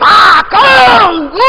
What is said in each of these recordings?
把更恶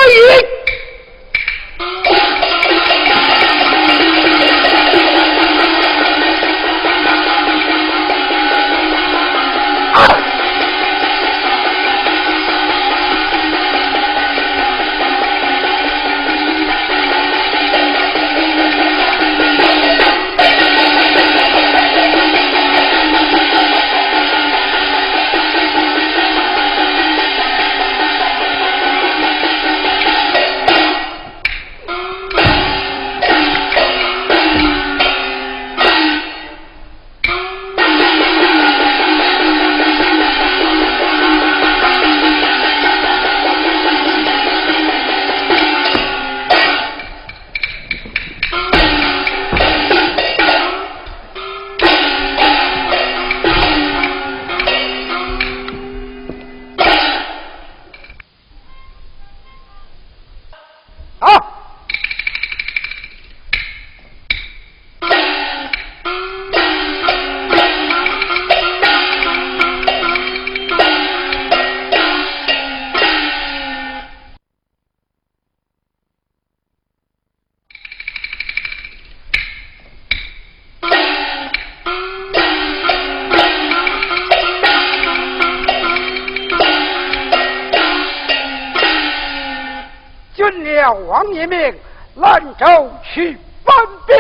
王爷命兰州去分兵，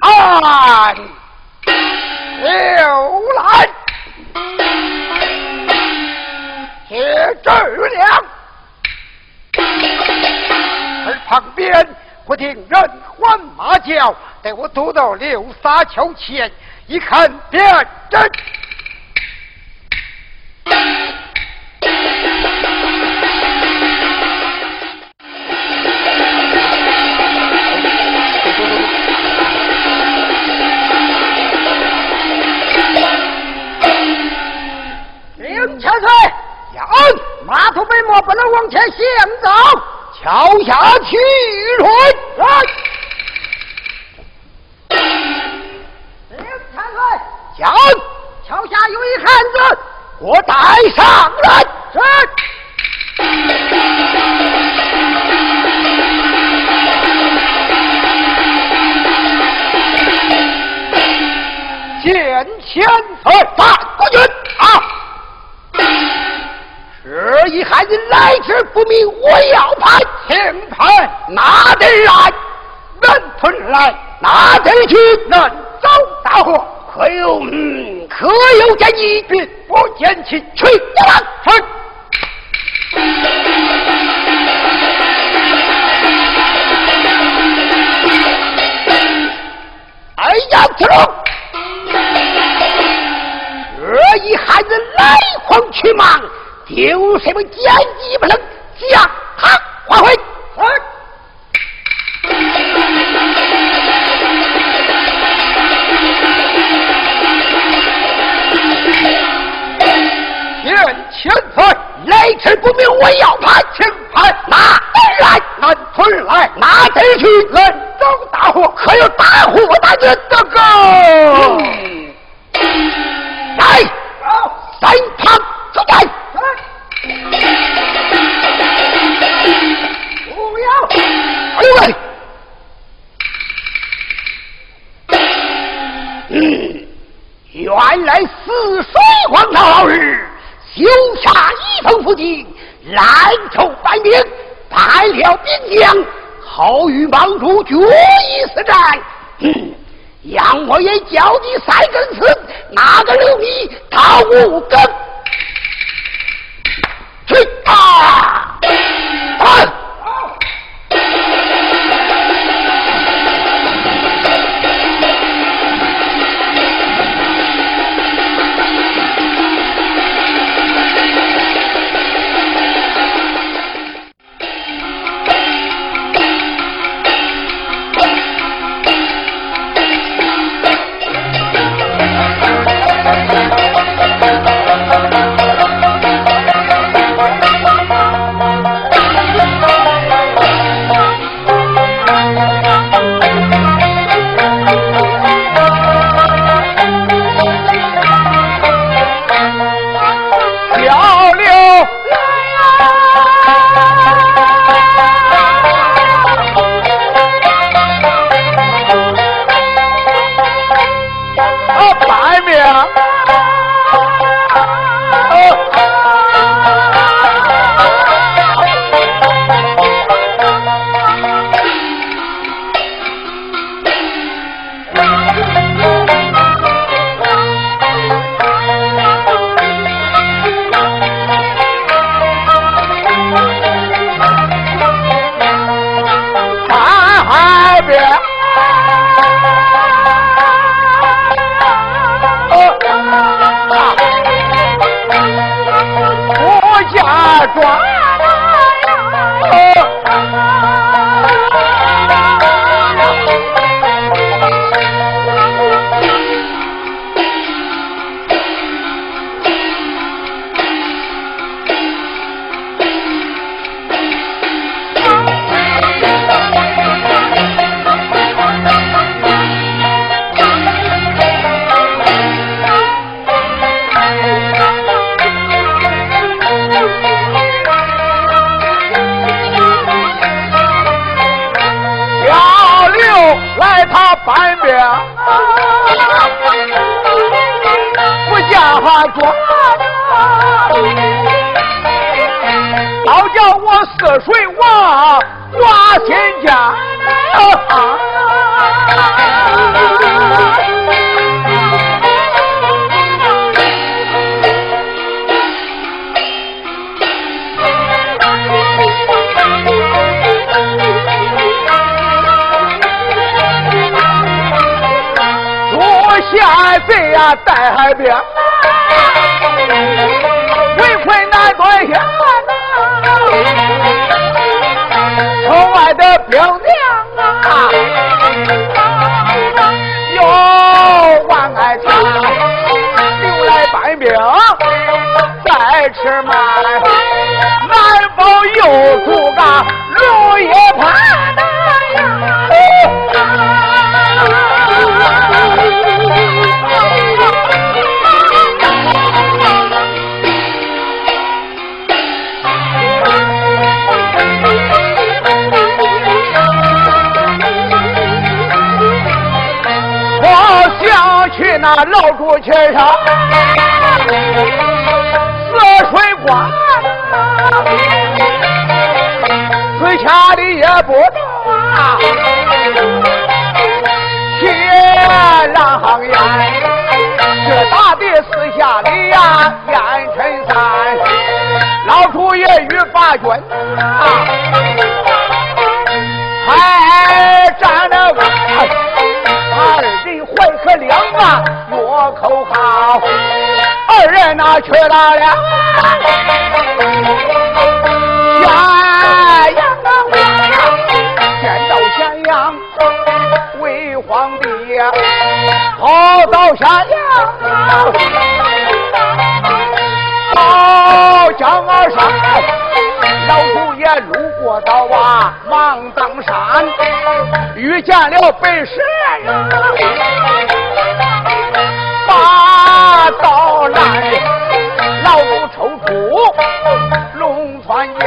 按刘兰接质量，而旁边不听人唤马叫，待我走到六沙桥前，一看便真。马头北莫不能往前行走，桥下去人来。领千岁，将桥下有一汉子，我带上来。是。见千岁，大国军啊！这一汉人来之不明，我要判，请判哪得来？南屯来，哪得去？南走大火，可有嗯？可有见义？并不见其去呀！去。哎呀，子龙！这一汉人来狂去忙。有什么奸计不能将他换回？见千岁，来迟不明，我要判，请判哪得来？南屯来，哪得去？人遭大祸，可有大祸大人的个？来，三堂走在。嗯，原来泗水皇朝老日修下一封符经，来筹百兵，派了兵将，好与帮主决一死战。嗯，杨我也叫你三更死，哪个留你他五更？对啊他抓，倒叫我似水王挂心家。贼呀，带海兵，围困南端县。城外的兵将啊，有万爱茶，留来搬兵再吃麦，南方又出个龙也盘。老朱去上泗水关，自掐的也不到啊，天狼行烟，这打的四下里呀，烟尘散，老朱也与八军啊，还站着个二人怀可两啊。口号，二人那去到了咸阳啊！见到咸阳为皇帝，好到咸阳，好江儿山，老祖爷路过到啊芒砀山，遇见了本神。把刀来，老祖抽出龙川剑，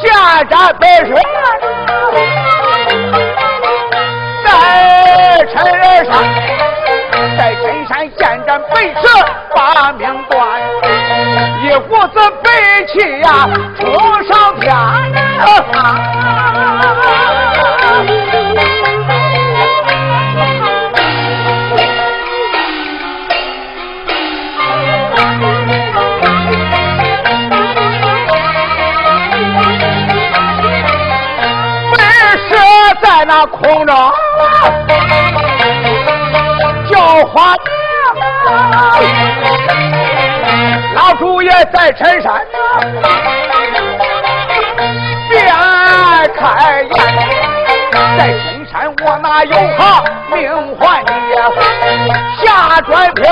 剑斩白蛇，在陈上，在陈山剑斩白蛇，把命断，一股子白气呀冲上天。那空着叫花名，老主爷在陈山呐别开眼，在陈山我那有好命还你下转平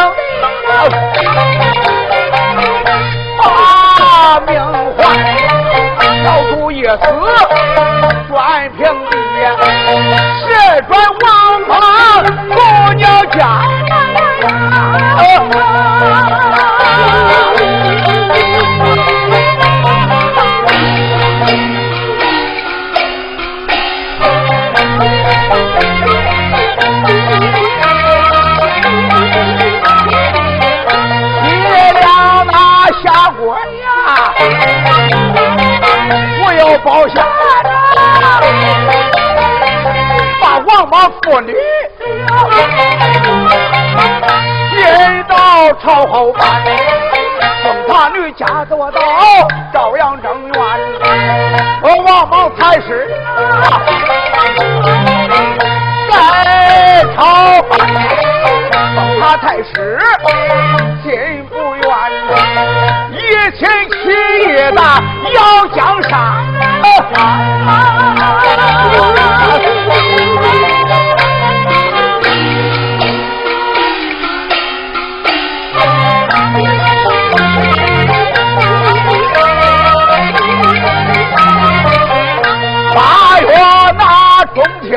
十转王房姑娘家，王莽妇女进到朝后办，送他女嫁做到朝阳正院。王莽才是在朝办，封他太师心不愿，一心起义的要江山。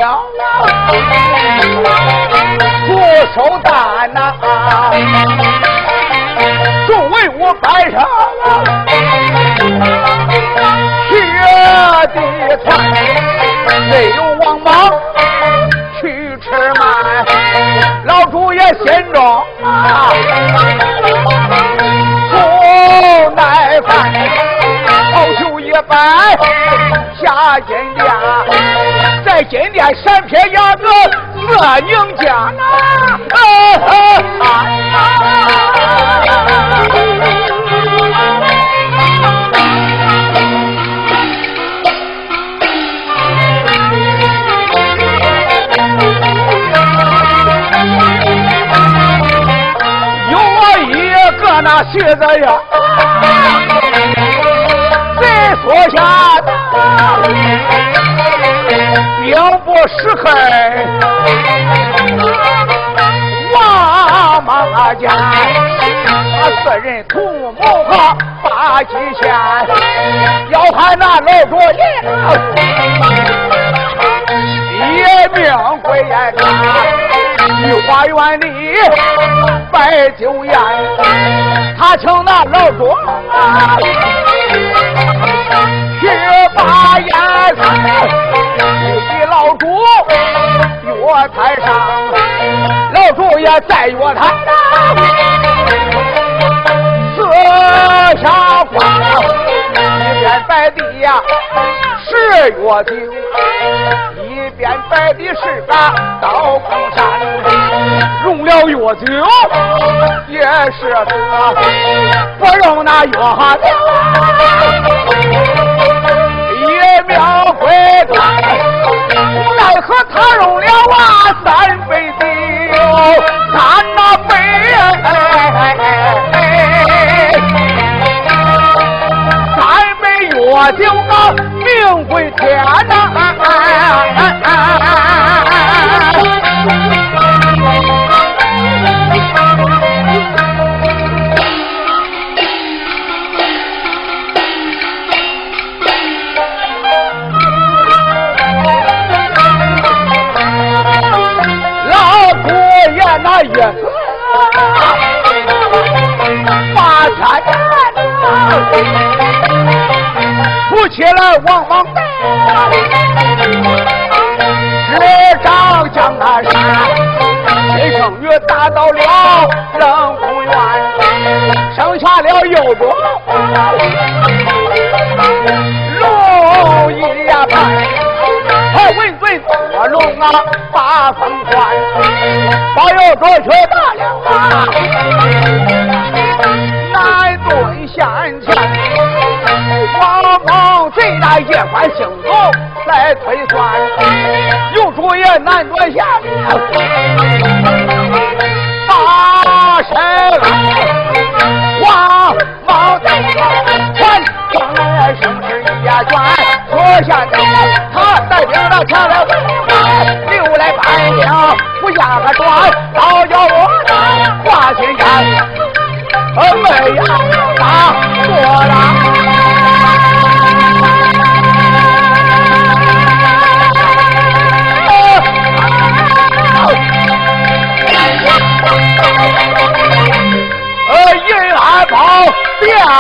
中秋，不收单呐，众文武摆上血的船，没有王莽。去吃饭，老主也心中不耐烦，好酒一杯下金殿，在金殿闪撇牙子色凝家。那鞋子呀，再说下，并不识开，王马家，四人同谋合把计线，要喊那老卓爷，一命归他。御花园里摆酒宴，他请那老庄月台上，老主也在月台四下挂，一边摆的呀是月酒。边摆的是个刀坑山，用了月酒也是个，不用那药料，一秒归端，奈何他用了啊三杯酒，三那杯，三杯药酒啊，命归天呐。扶起来，王王带，执掌江南山，新生女打到了冷宫院，生下了幼主龙一呀盼，还问罪多龙啊把风传，保佑着去大了啊，贼那夜观星斗来推算，有主也难断下大神王莽在传将来生事一卷，坐下他带兵到前来留来半兵不下个转，倒叫我挂心间，没呀打过了。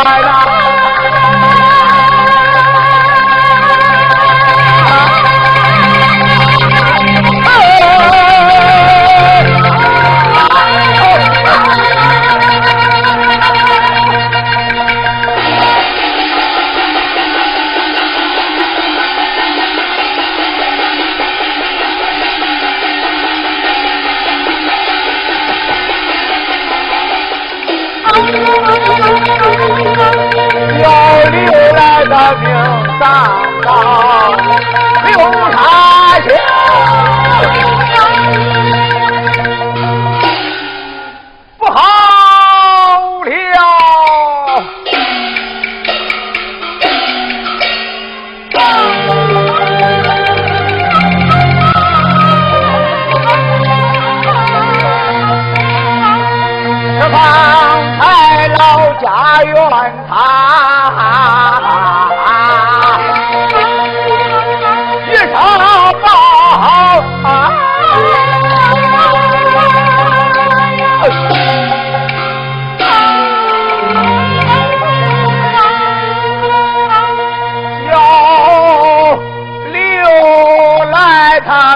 殿啊！三宝留他，不好了！家园。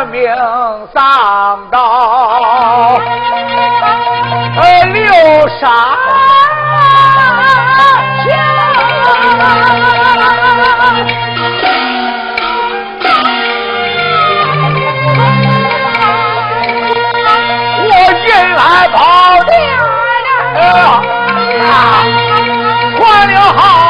命丧刀呃流沙枪我引来宝殿。换了好。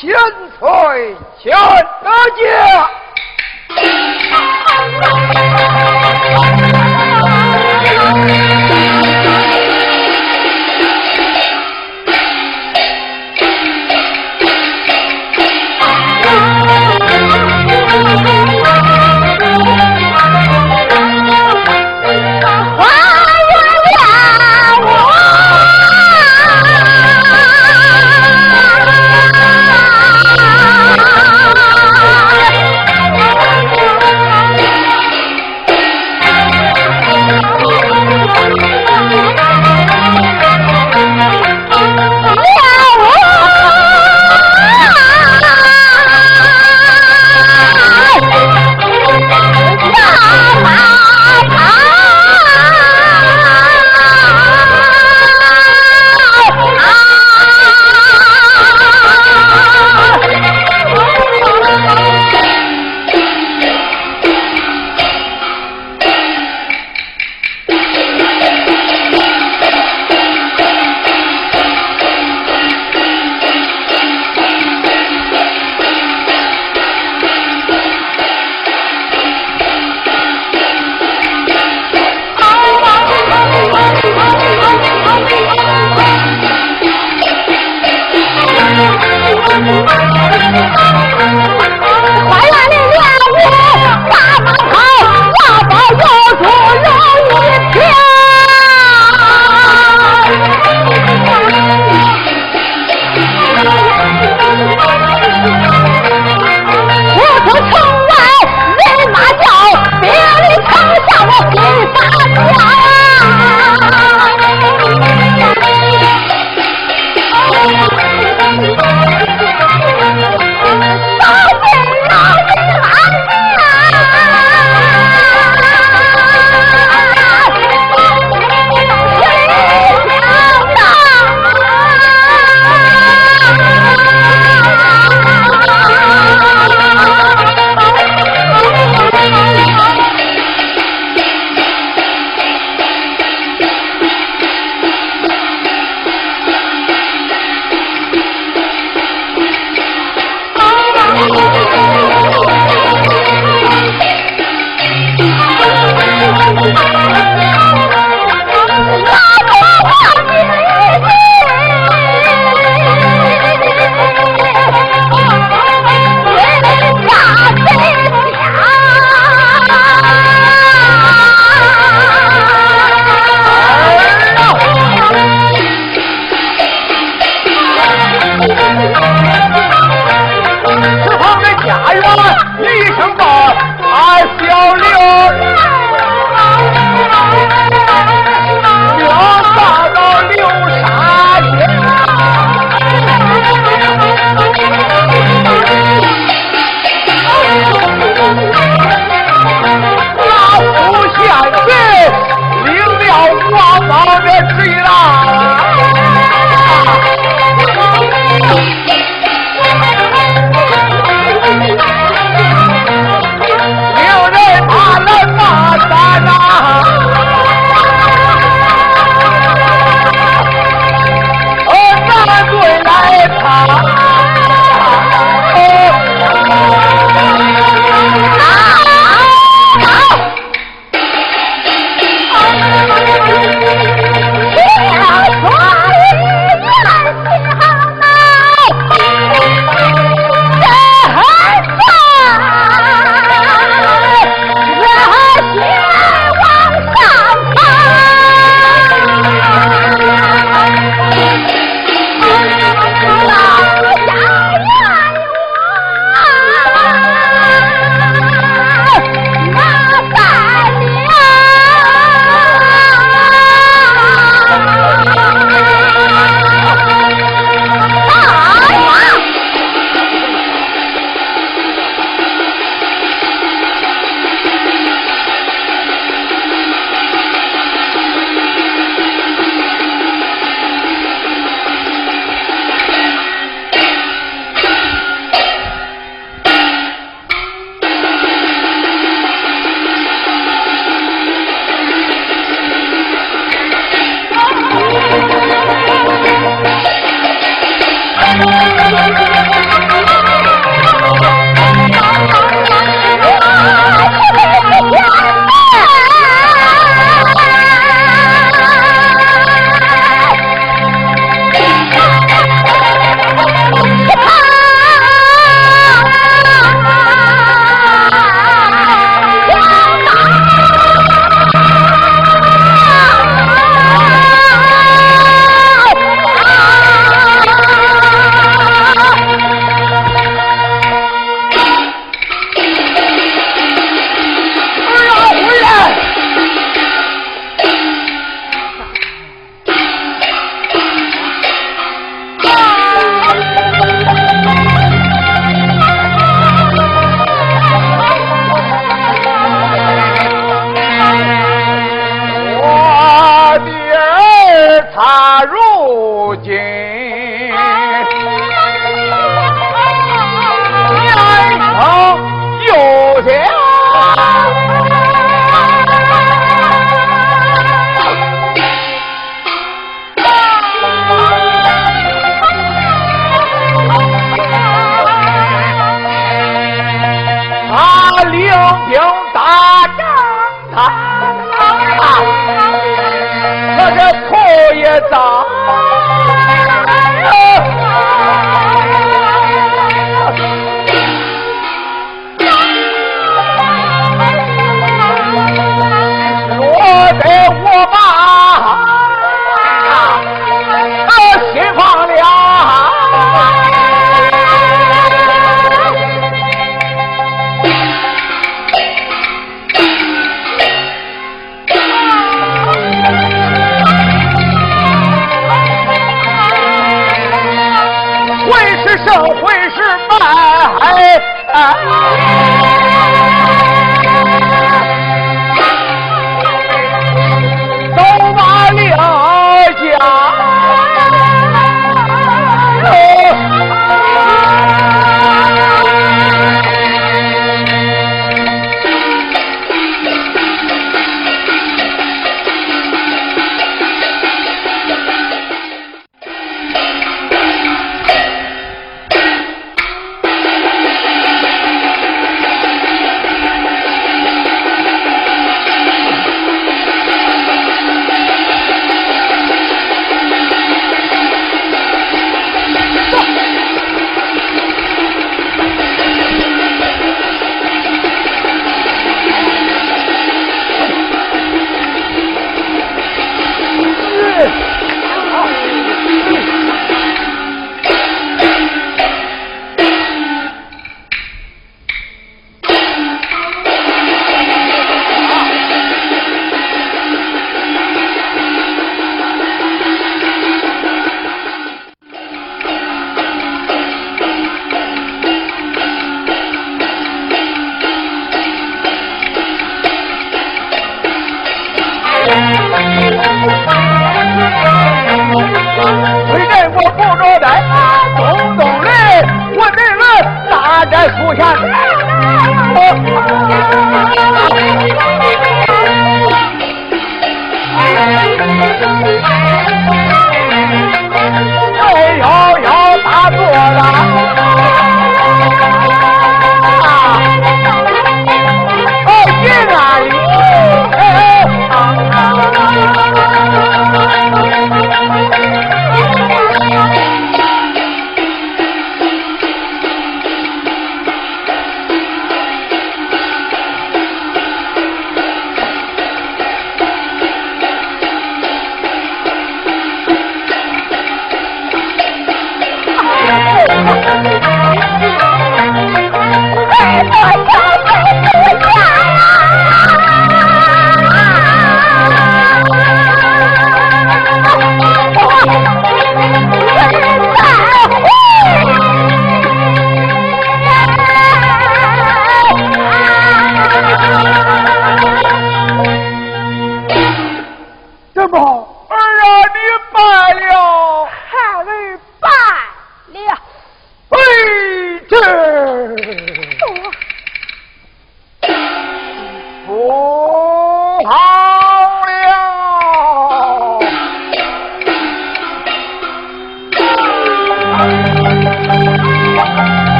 千岁，千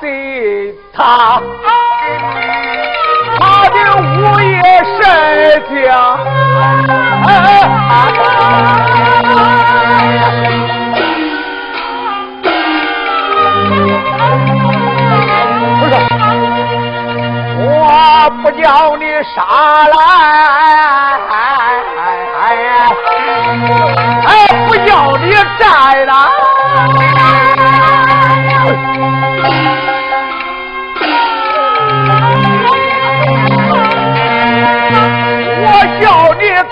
的他，他的午夜神将，不是，我不叫你杀来，哎，不叫你摘了。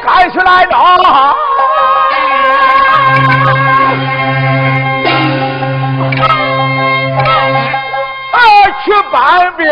赶起来着！去搬兵！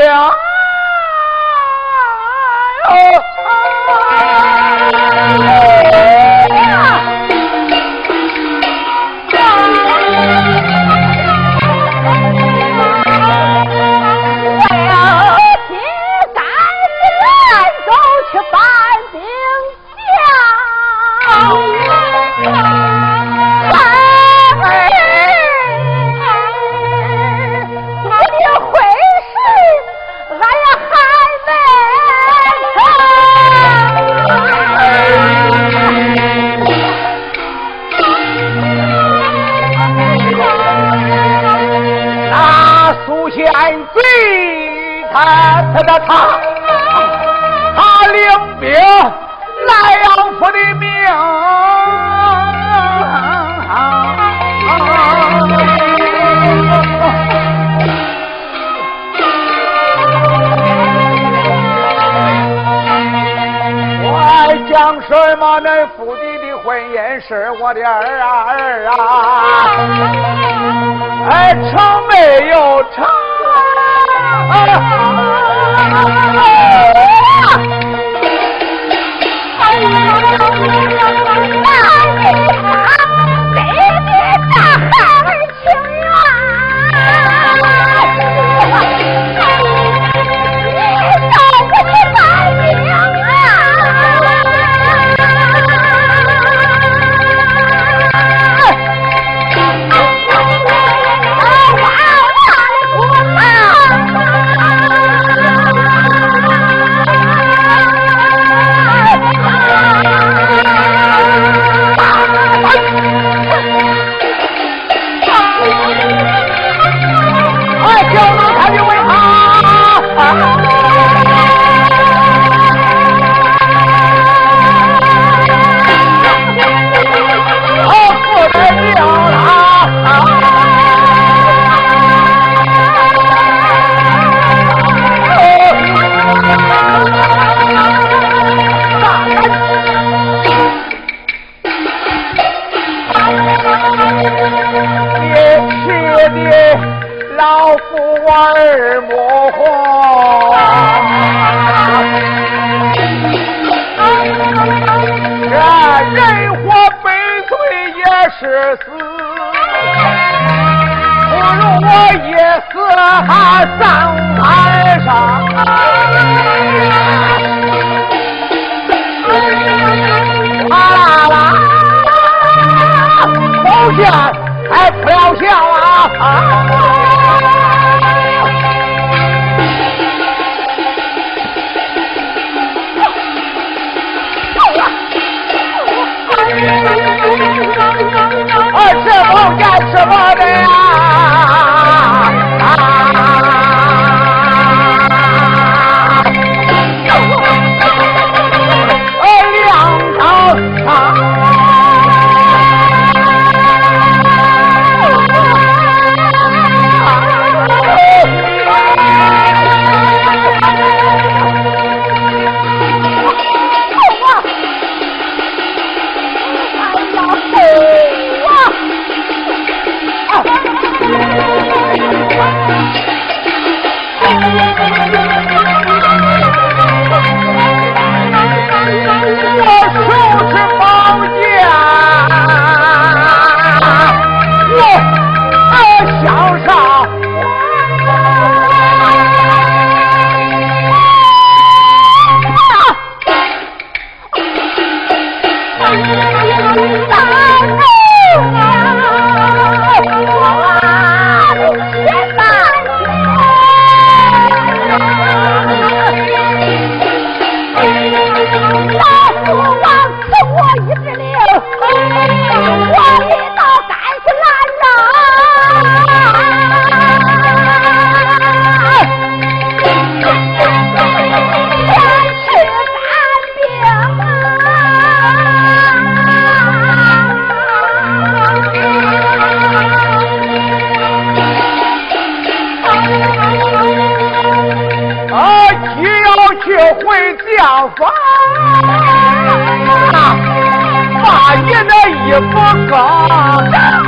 也不高。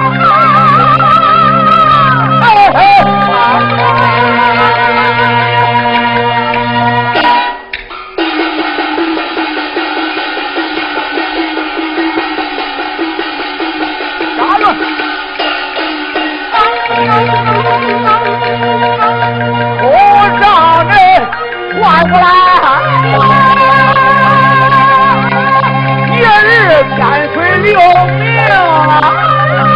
救命啊！